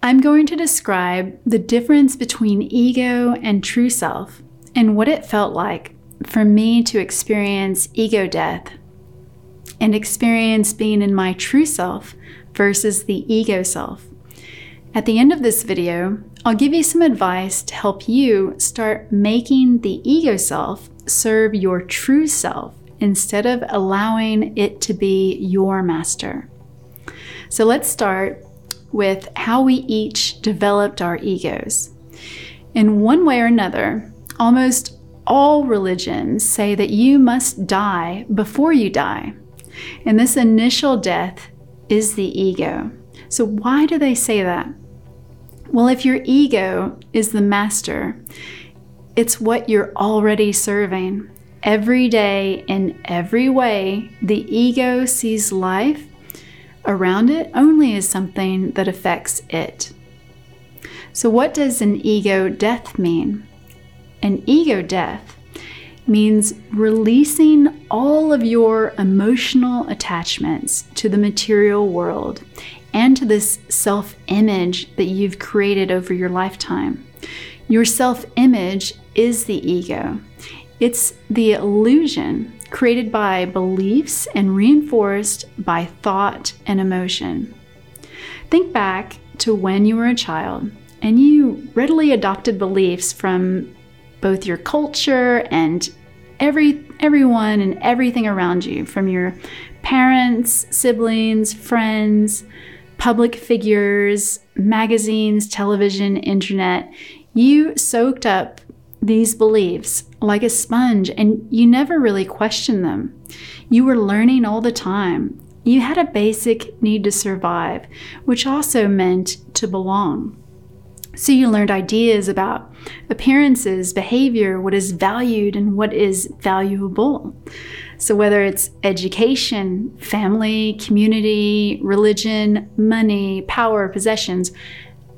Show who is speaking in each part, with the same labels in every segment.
Speaker 1: I'm going to describe the difference between ego and true self and what it felt like for me to experience ego death and experience being in my true self versus the ego self. At the end of this video, I'll give you some advice to help you start making the ego self serve your true self instead of allowing it to be your master. So let's start with how we each developed our egos. In one way or another, almost all religions say that you must die before you die. And this initial death is the ego. So, why do they say that? Well, if your ego is the master, it's what you're already serving. Every day, in every way, the ego sees life around it only as something that affects it. So, what does an ego death mean? An ego death means releasing all of your emotional attachments to the material world and to this self image that you've created over your lifetime. Your self image is the ego, it's the illusion created by beliefs and reinforced by thought and emotion. Think back to when you were a child and you readily adopted beliefs from both your culture and every everyone and everything around you from your parents, siblings, friends, public figures, magazines, television, internet. You soaked up these beliefs like a sponge and you never really questioned them. You were learning all the time. You had a basic need to survive, which also meant to belong. So you learned ideas about appearances, behavior, what is valued and what is valuable. So whether it's education, family, community, religion, money, power, possessions,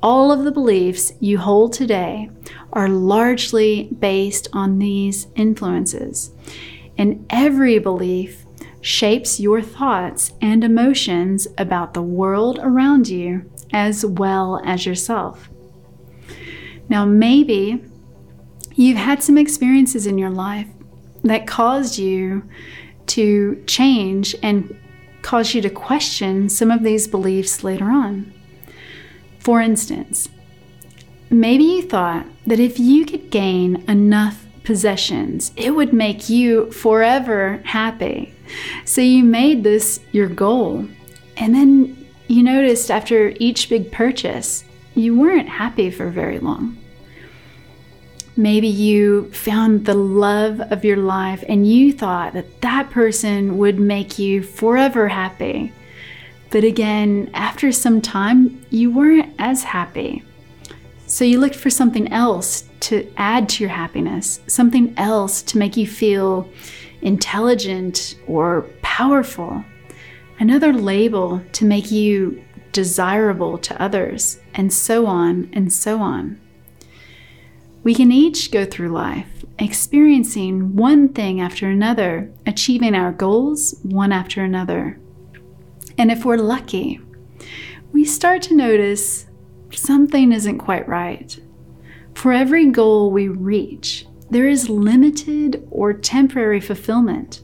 Speaker 1: all of the beliefs you hold today are largely based on these influences. And every belief shapes your thoughts and emotions about the world around you as well as yourself. Now, maybe you've had some experiences in your life that caused you to change and cause you to question some of these beliefs later on. For instance, maybe you thought that if you could gain enough possessions, it would make you forever happy. So you made this your goal. And then you noticed after each big purchase, you weren't happy for very long. Maybe you found the love of your life and you thought that that person would make you forever happy. But again, after some time, you weren't as happy. So you looked for something else to add to your happiness, something else to make you feel intelligent or powerful, another label to make you desirable to others, and so on and so on. We can each go through life experiencing one thing after another, achieving our goals one after another. And if we're lucky, we start to notice something isn't quite right. For every goal we reach, there is limited or temporary fulfillment.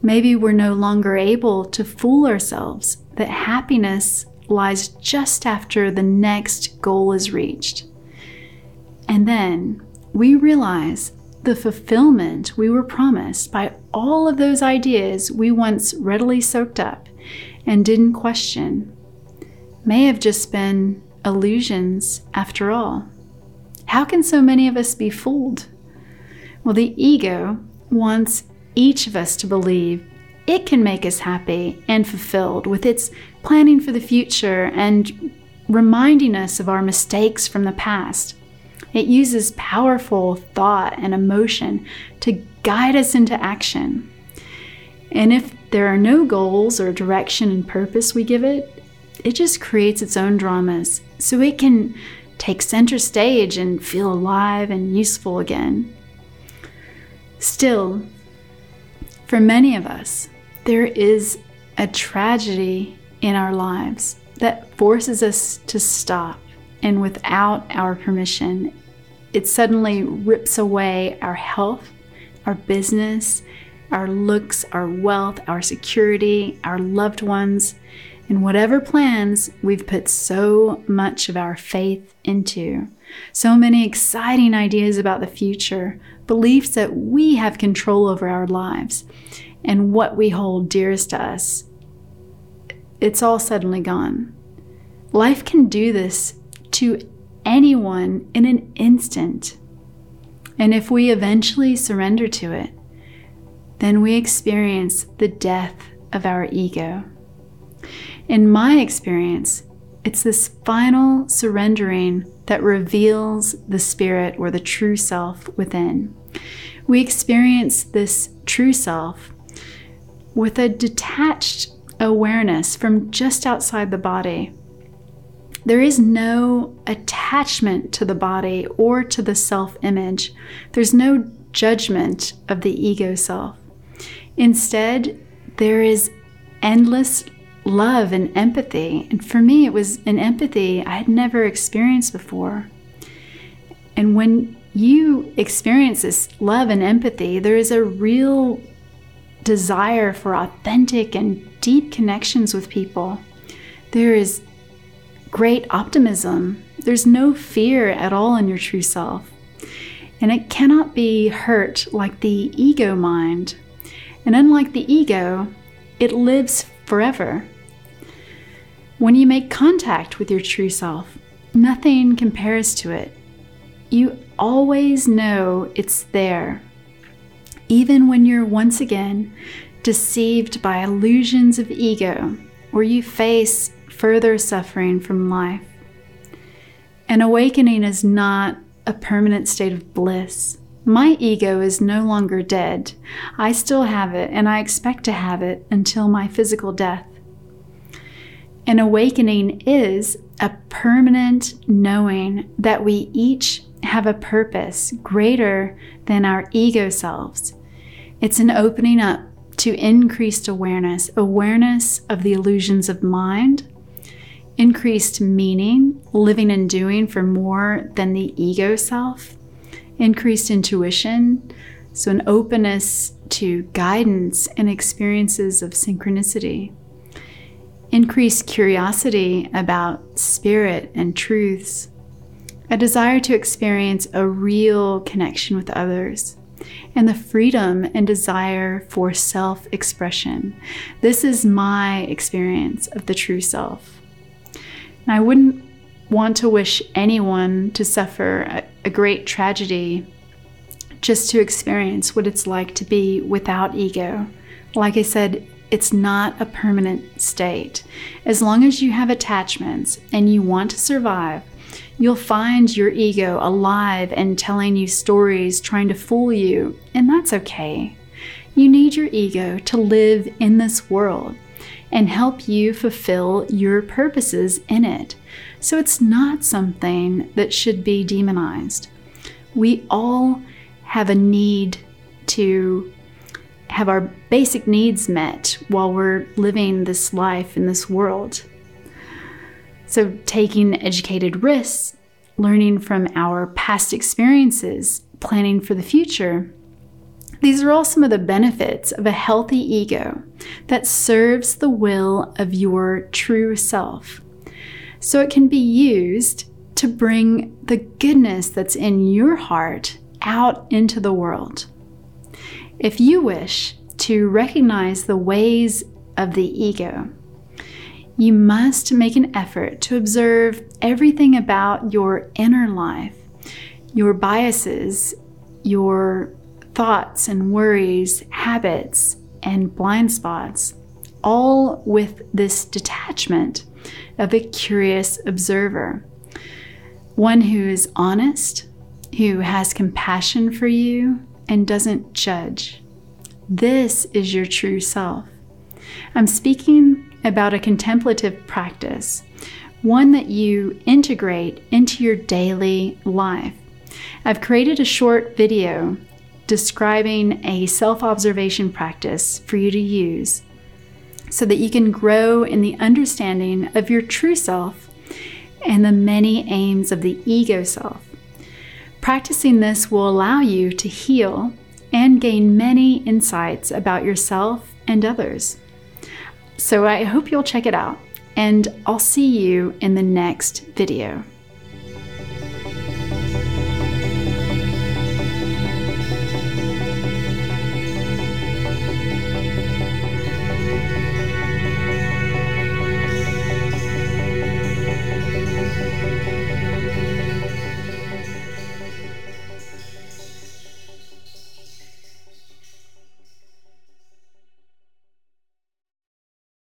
Speaker 1: Maybe we're no longer able to fool ourselves that happiness lies just after the next goal is reached. And then we realize the fulfillment we were promised by all of those ideas we once readily soaked up and didn't question may have just been illusions after all. How can so many of us be fooled? Well, the ego wants each of us to believe it can make us happy and fulfilled with its planning for the future and reminding us of our mistakes from the past. It uses powerful thought and emotion to guide us into action. And if there are no goals or direction and purpose we give it, it just creates its own dramas so it can take center stage and feel alive and useful again. Still, for many of us, there is a tragedy in our lives. that forces us to stop, and without our permission, it suddenly rips away our health, our business, our looks, our wealth, our security, our loved ones, and whatever plans we've put so much of our faith into. So many exciting ideas about the future, beliefs that we have control over our lives and what we hold dearest to us. It's all suddenly gone. Life can do this to anyone in an instant. And if we eventually surrender to it, then we experience the death of our ego. In my experience, it's this final surrendering that reveals the spirit or the true self within. We experience this true self with a detached awareness from just outside the body. There is no attachment to the body or to the self image. There's no judgment of the ego self. Instead, there is endless love and empathy. And for me, it was an empathy I had never experienced before. And when you experience this love and empathy, there is a real desire for authentic and deep connections with people. There is great optimism. There's no fear at all in your true self. And it cannot be hurt like the ego mind. And unlike the ego, it lives forever. When you make contact with your true self, nothing compares to it. You always know it's there, even when you're once again deceived by illusions of ego or you face further suffering from life. An awakening is not a permanent state of bliss. My ego is no longer dead. I still have it, and I expect to have it until my physical death. An awakening is a permanent knowing that we each have a purpose greater than our ego selves. It's an opening up to increased awareness, awareness of the illusions of mind, increased meaning, living and doing for more than the ego self, increased intuition, so an openness to guidance and experiences of synchronicity increased curiosity about spirit and truths, a desire to experience a real connection with others, and the freedom and desire for self expression. This is my experience of the true self. And I wouldn't want to wish anyone to suffer a, a great tragedy just to experience what it's like to be without ego. Like I said, it's not a permanent state. As long as you have attachments and you want to survive, you'll find your ego alive and telling you stories, trying to fool you, and that's okay. You need your ego to live in this world and help you fulfill your purposes in it. So it's not something that should be demonized. We all have a need to have our basic needs met while we're living this life in this world. So, taking educated risks, learning from our past experiences, planning for the future. These are all some of the benefits of a healthy ego that serves the will of your true self. So it can be used to bring the goodness that's in your heart out into the world. If you wish to recognize the ways of the ego, you must make an effort to observe everything about your inner life, your biases, your thoughts and worries, habits, and blind spots, all with this detachment of a curious observer. One who is honest, who has compassion for you, and doesn't judge. This is your true self. I'm speaking about a contemplative practice, one that you integrate into your daily life. I've created a short video describing a self observation practice for you to use. So that you can grow in the understanding of your true self and the many aims of the ego self. Practicing this will allow you to heal and gain many insights about yourself and others. So I hope you'll check it out, and I'll see you in the next video.